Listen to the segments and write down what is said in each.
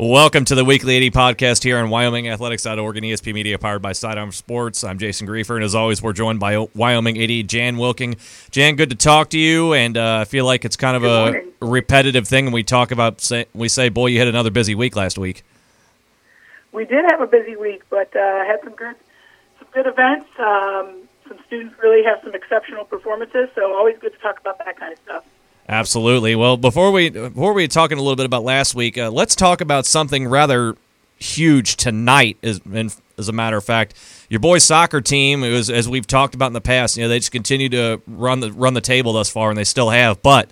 Welcome to the Weekly AD podcast here on WyomingAthletics.org and ESP Media powered by Sidearm Sports. I'm Jason Griefer, and as always, we're joined by Wyoming AD Jan Wilking. Jan, good to talk to you, and uh, I feel like it's kind of a repetitive thing when we talk about, say, we say, boy, you had another busy week last week. We did have a busy week, but uh, had some good, some good events. Um, some students really have some exceptional performances, so always good to talk about that kind of stuff. Absolutely. Well, before we before we talking a little bit about last week, uh, let's talk about something rather huge tonight. As as a matter of fact, your boys' soccer team, was, as we've talked about in the past, you know they just continue to run the run the table thus far, and they still have. But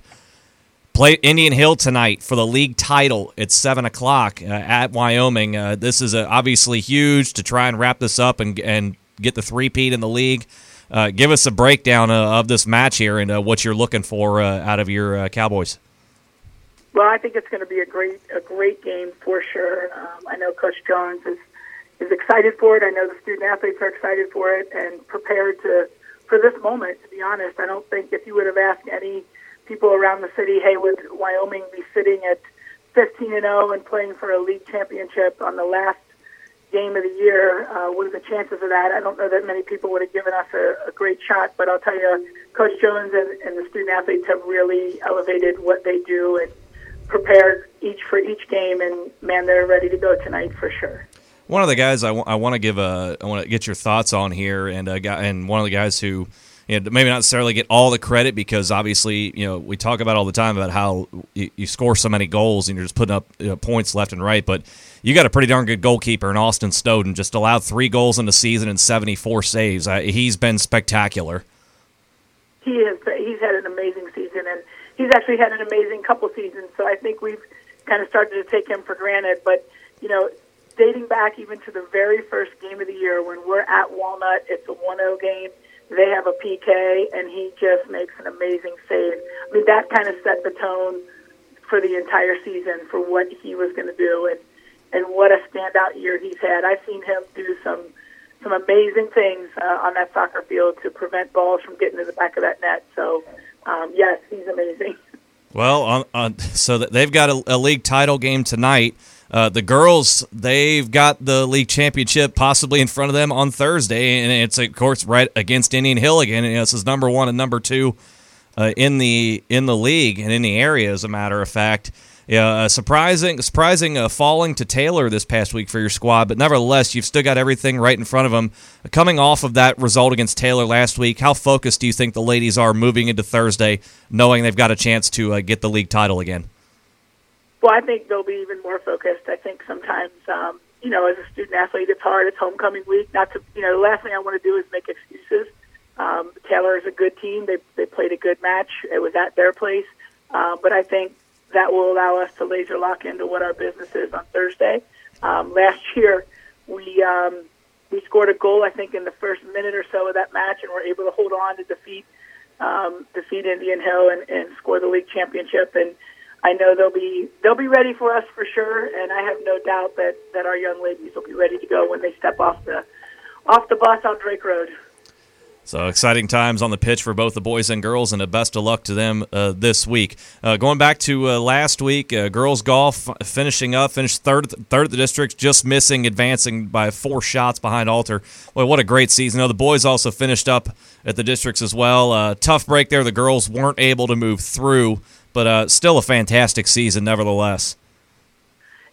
play Indian Hill tonight for the league title at seven o'clock uh, at Wyoming. Uh, this is obviously huge to try and wrap this up and and get the three peat in the league. Uh, give us a breakdown uh, of this match here and uh, what you're looking for uh, out of your uh, Cowboys. Well, I think it's going to be a great a great game for sure. Um, I know Coach Jones is is excited for it. I know the student athletes are excited for it and prepared to for this moment. To be honest, I don't think if you would have asked any people around the city, hey, would Wyoming be sitting at 15 and 0 and playing for a league championship on the last game of the year. Uh, what are the chances of that? I don't know that many people would have given us a, a great shot, but I'll tell you, Coach Jones and, and the student athletes have really elevated what they do and prepared each for each game. And man, they're ready to go tonight for sure. One of the guys I, w- I want to give a I want to get your thoughts on here, and a guy and one of the guys who you know, maybe not necessarily get all the credit because obviously, you know, we talk about all the time about how you, you score so many goals and you're just putting up you know, points left and right. But you got a pretty darn good goalkeeper in Austin Stoden, just allowed three goals in the season and 74 saves. Uh, he's been spectacular. He is. He's had an amazing season, and he's actually had an amazing couple seasons. So I think we've kind of started to take him for granted. But you know, dating back even to the very first game of the year when we're at Walnut, it's a 1-0 game they have a PK, and he just makes an amazing save. I mean, that kind of set the tone for the entire season for what he was going to do, and and what a standout year he's had. I've seen him do some some amazing things uh, on that soccer field to prevent balls from getting to the back of that net. So, um, yes, he's amazing. Well, on, on, so they've got a, a league title game tonight. Uh, the girls, they've got the league championship possibly in front of them on Thursday, and it's of course right against Indian Hill again. And this is number one and number two uh, in the in the league and in the area, as a matter of fact. Yeah, uh, surprising, surprising uh, falling to Taylor this past week for your squad, but nevertheless, you've still got everything right in front of them. Coming off of that result against Taylor last week, how focused do you think the ladies are moving into Thursday, knowing they've got a chance to uh, get the league title again? Well, I think they'll be even more focused. I think sometimes, um, you know, as a student athlete, it's hard. It's homecoming week. Not to, you know, the last thing I want to do is make excuses. Um, Taylor is a good team. They they played a good match. It was at their place, uh, but I think that will allow us to laser lock into what our business is on Thursday. Um, last year, we um, we scored a goal. I think in the first minute or so of that match, and were able to hold on to defeat um, defeat Indian Hill and, and score the league championship. And I know they'll be they'll be ready for us for sure, and I have no doubt that that our young ladies will be ready to go when they step off the off the bus on Drake Road. So exciting times on the pitch for both the boys and girls, and a best of luck to them uh, this week. Uh, going back to uh, last week, uh, girls golf finishing up, finished third third at the district, just missing advancing by four shots behind Alter. Boy, what a great season! The boys also finished up at the districts as well. Uh, tough break there. The girls weren't able to move through but uh, still a fantastic season nevertheless.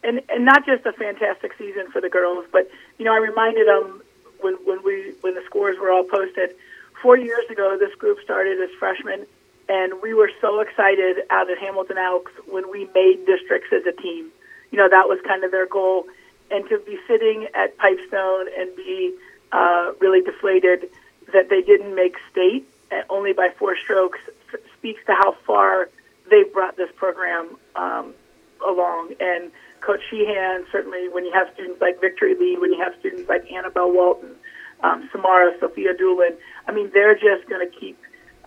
And and not just a fantastic season for the girls, but you know I reminded them when when we when the scores were all posted four years ago. This group started as freshmen, and we were so excited out at Hamilton Elks when we made districts as a team. You know that was kind of their goal, and to be sitting at Pipestone and be uh, really deflated that they didn't make state only by four strokes speaks to how far they've brought this program um, along. And Coach Sheehan, certainly when you have students like Victory Lee, when you have students like Annabelle Walton, um, Samara, Sophia Doolin, I mean, they're just going to keep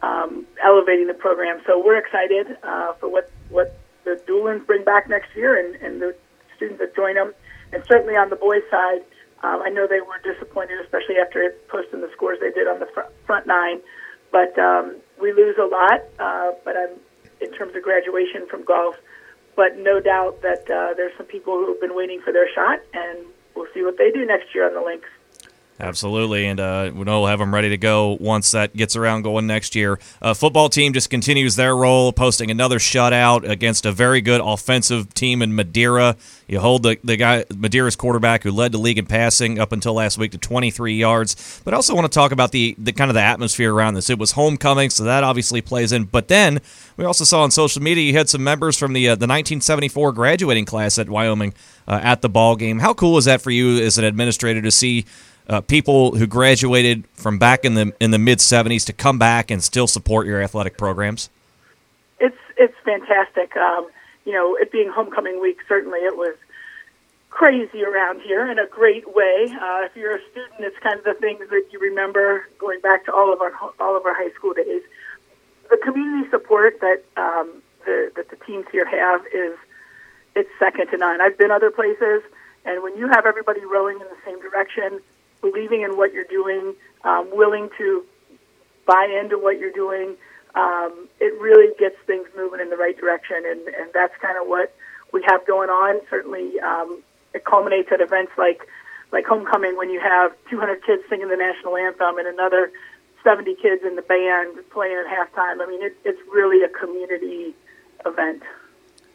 um, elevating the program. So we're excited uh, for what, what the Doolins bring back next year and, and the students that join them. And certainly on the boys' side, um, I know they were disappointed, especially after posting the scores they did on the front, front nine. But um, we lose a lot, uh, but I'm in terms of graduation from golf. But no doubt that uh, there's some people who have been waiting for their shot, and we'll see what they do next year on the links. Absolutely, and uh, we know we'll have them ready to go once that gets around going next year. Uh, football team just continues their role, posting another shutout against a very good offensive team in Madeira. You hold the, the guy Madeira's quarterback who led the league in passing up until last week to 23 yards. But I also want to talk about the, the kind of the atmosphere around this. It was homecoming, so that obviously plays in. But then we also saw on social media you had some members from the uh, the 1974 graduating class at Wyoming uh, at the ball game. How cool is that for you as an administrator to see? Uh, people who graduated from back in the in the mid '70s to come back and still support your athletic programs? It's it's fantastic. Um, you know, it being homecoming week, certainly it was crazy around here in a great way. Uh, if you're a student, it's kind of the things that you remember going back to all of our all of our high school days. The community support that um, the that the teams here have is it's second to none. I've been other places, and when you have everybody rowing in the same direction, believing in what you're doing, um, willing to buy into what you're doing, um, it really gets things moving in the right direction. And, and that's kind of what we have going on. Certainly, um, it culminates at events like like homecoming when you have 200 kids singing the national anthem and another 70 kids in the band playing at halftime. I mean, it, it's really a community event.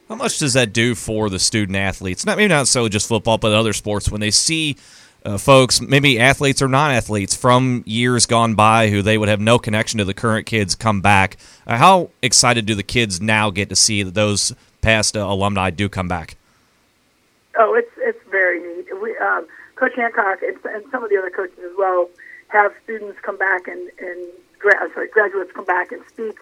How much does that do for the student athletes? Not maybe not so just football, but other sports when they see uh, folks, maybe athletes or non athletes from years gone by who they would have no connection to the current kids come back. Uh, how excited do the kids now get to see that those past uh, alumni do come back? Oh, it's it's very neat. We, um, Coach Hancock and, and, some of the other coaches as well have students come back and, and gra- sorry, graduates come back and speak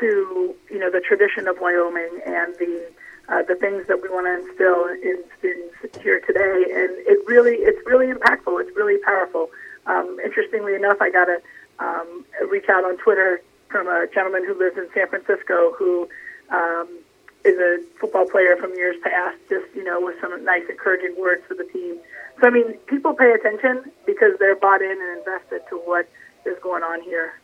to you know the tradition of Wyoming and the uh, the things that we want to instill in students here today, and it really it's really impactful. It's really powerful. Um, interestingly enough, I got a um, reach out on Twitter from a gentleman who lives in San Francisco who um, is a football player from years past, just you know, with some nice encouraging words for the team. So I mean, people pay attention because they're bought in and invested to what is going on here.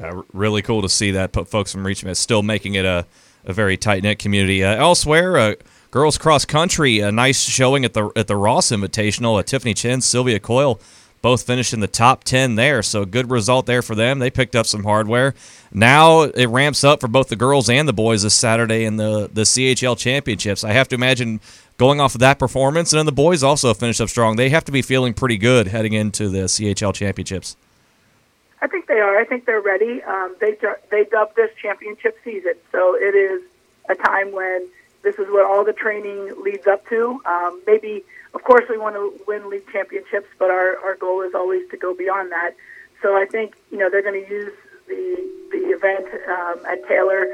Uh, really cool to see that folks from Richmond still making it a a very tight knit community. Uh, elsewhere, uh, girls cross country, a nice showing at the at the Ross Invitational. Uh, Tiffany Chen, Sylvia Coyle, both finished in the top ten there. So good result there for them. They picked up some hardware. Now it ramps up for both the girls and the boys this Saturday in the the CHL championships. I have to imagine going off of that performance, and then the boys also finished up strong. They have to be feeling pretty good heading into the CHL championships. I think they are. I think they're ready. Um, they they dubbed this championship season, so it is a time when this is what all the training leads up to. Um, maybe, of course, we want to win league championships, but our our goal is always to go beyond that. So I think you know they're going to use the the event um, at Taylor.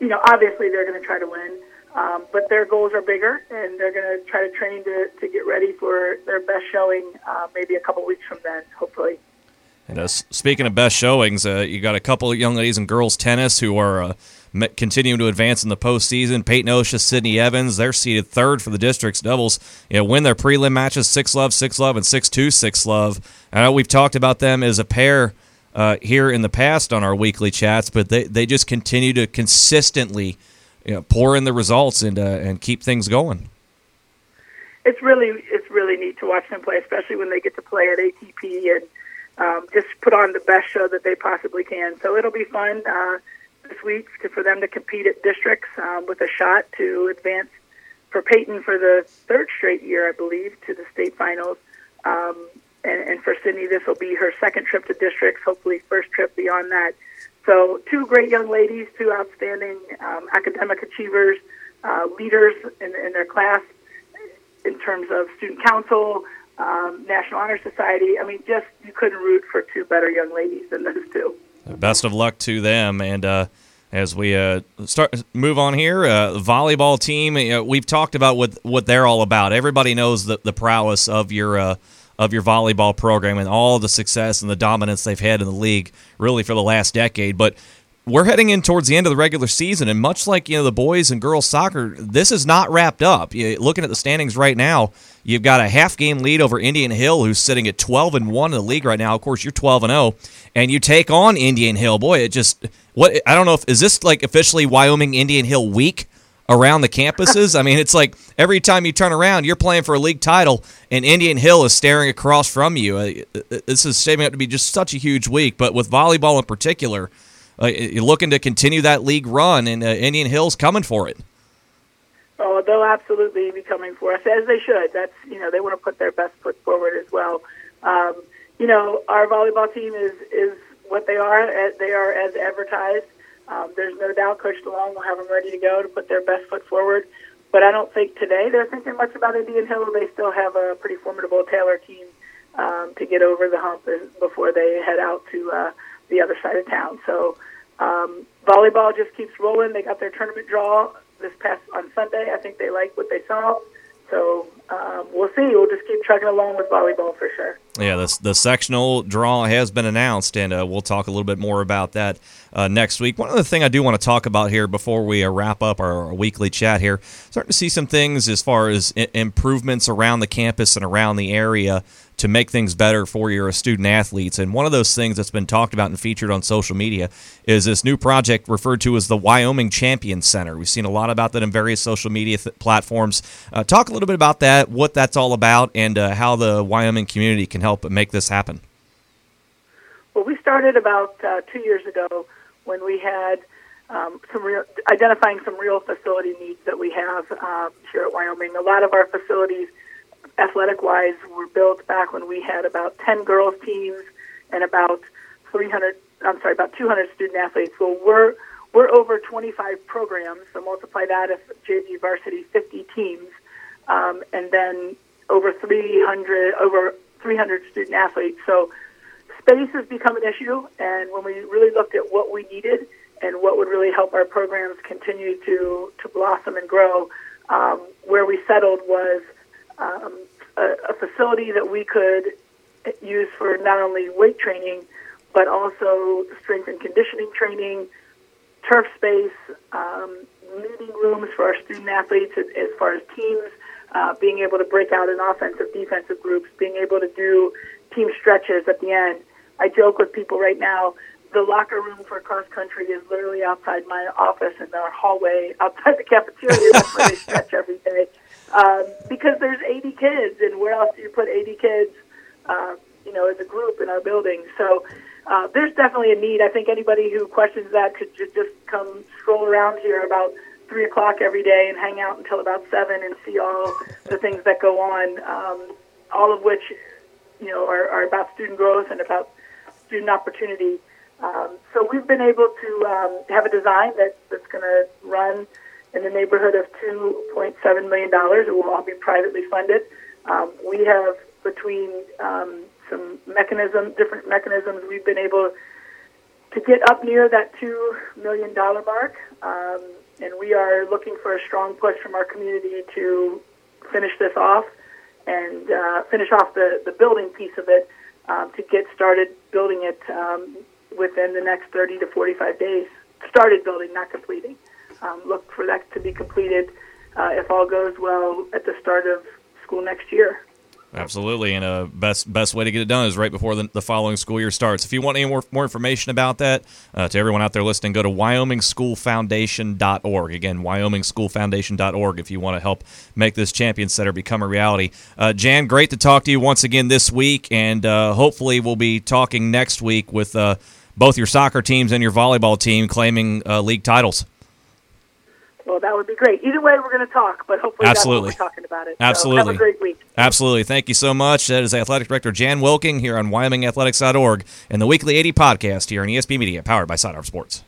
You know, obviously they're going to try to win. Um, but their goals are bigger, and they're going to try to train to, to get ready for their best showing uh, maybe a couple weeks from then, hopefully. And uh, speaking of best showings, uh, you got a couple of young ladies in girls tennis who are uh, continuing to advance in the postseason. Peyton Osha, Sydney Evans, they're seeded third for the district's doubles. You know, win their prelim matches six love, six love, and six two, six love. I know we've talked about them as a pair uh, here in the past on our weekly chats, but they, they just continue to consistently you know, pour in the results and uh, and keep things going. It's really it's really neat to watch them play, especially when they get to play at ATP and um, just put on the best show that they possibly can. So it'll be fun uh, this week to, for them to compete at districts um, with a shot to advance for Peyton for the third straight year, I believe, to the state finals. Um, and, and for Sydney, this will be her second trip to districts, hopefully first trip beyond that. So two great young ladies, two outstanding um, academic achievers, uh, leaders in, in their class in terms of student council, um, National Honor Society. I mean, just you couldn't root for two better young ladies than those two. Best of luck to them, and uh, as we uh, start move on here, uh, volleyball team. We've talked about what what they're all about. Everybody knows the, the prowess of your uh, of your volleyball program and all the success and the dominance they've had in the league, really for the last decade. But we're heading in towards the end of the regular season, and much like you know the boys and girls soccer, this is not wrapped up. You, looking at the standings right now, you've got a half game lead over Indian Hill, who's sitting at twelve and one in the league right now. Of course, you're twelve and zero, and you take on Indian Hill. Boy, it just what I don't know if is this like officially Wyoming Indian Hill week around the campuses. I mean, it's like every time you turn around, you're playing for a league title, and Indian Hill is staring across from you. Uh, this is shaping up to be just such a huge week. But with volleyball in particular, uh, looking to continue that league run, and uh, Indian Hill's coming for it. Oh, they'll absolutely be coming for us, as they should. That's you know they want to put their best foot forward as well. Um, you know, our volleyball team is is what they are. They are as advertised. Um, there's no doubt Coach DeLong will have them ready to go to put their best foot forward. But I don't think today they're thinking much about Indian Hill. They still have a pretty formidable Taylor team um, to get over the hump before they head out to uh, the other side of town. So um, volleyball just keeps rolling. They got their tournament draw this past on Sunday. I think they like what they saw. So um, we'll see. We'll just keep trucking along with volleyball for sure. Yeah, the, the sectional draw has been announced, and uh, we'll talk a little bit more about that uh, next week. One other thing I do want to talk about here before we uh, wrap up our, our, weekly chat here, starting to see some things as far as I- improvements around the campus and around the area to make things better for your student athletes. And one of those things that's been talked about and featured on social media is this new project referred to as the Wyoming Champion Center. We've seen a lot about that in various social media th- platforms. Uh, talk a little bit about that, what that's all about, and uh, how the Wyoming community can help make this happen. Well, we started about uh, two years ago when we had um, some real, identifying some real facility needs that we have um, here at Wyoming. A lot of our facilities – athletic wise were built back when we had about 10 girls teams and about 300 I'm sorry about 200 student athletes. Well, we're we're over 25 programs, so multiply that if JV varsity 50 teams, um, and then over 300 over 300 student athletes. So space has become an issue, and when we really looked at what we needed and what would really help our programs continue to to blossom and grow, um, where we settled was um, a, a facility that we could use for not only weight training, but also strength and conditioning training, turf space, um, meeting rooms for our student athletes as, as far as teams, uh, being able to break out in offensive, defensive groups, being able to do team stretches at the end. I joke with people right now. The locker room for cross country is literally outside my office in our hallway outside the cafeteria. That's where they stretch every day um, because there's 80 kids, and where else do you put 80 kids? Uh, you know, as a group in our building. So uh, there's definitely a need. I think anybody who questions that could just, just come stroll around here about three o'clock every day and hang out until about seven and see all the things that go on. Um, all of which, you know, are, are about student growth and about student opportunity. Um, so we've been able to um, have a design that, that's going to run in the neighborhood of $2.7 million. It will all be privately funded. Um, we have, between um, some mechanism, different mechanisms, we've been able to get up near that $2 million mark. Um, and we are looking for a strong push from our community to finish this off and uh, finish off the, the building piece of it um, to get started building it um, within the next 30 to 45 days. Started building, not completing um, look for that to be completed, uh, if all goes well, at the start of school next year. Absolutely, and a best best way to get it done is right before the, the following school year starts. If you want any more, more information about that, uh, to everyone out there listening, go to wyomingschoolfoundation.org. Again, wyomingschoolfoundation.org if you want to help make this champion center become a reality. Uh, Jan, great to talk to you once again this week, and uh, hopefully we'll be talking next week with uh, both your soccer teams and your volleyball team claiming uh, league titles. Well, that would be great. Either way, we're going to talk, but hopefully Absolutely. we're talking about it. Absolutely. So have a great week. Absolutely. Thank you so much. That is Athletic Director Jan Wilking here on WyomingAthletics.org and the Weekly AD podcast here on ESP Media, powered by Sidearm Sports.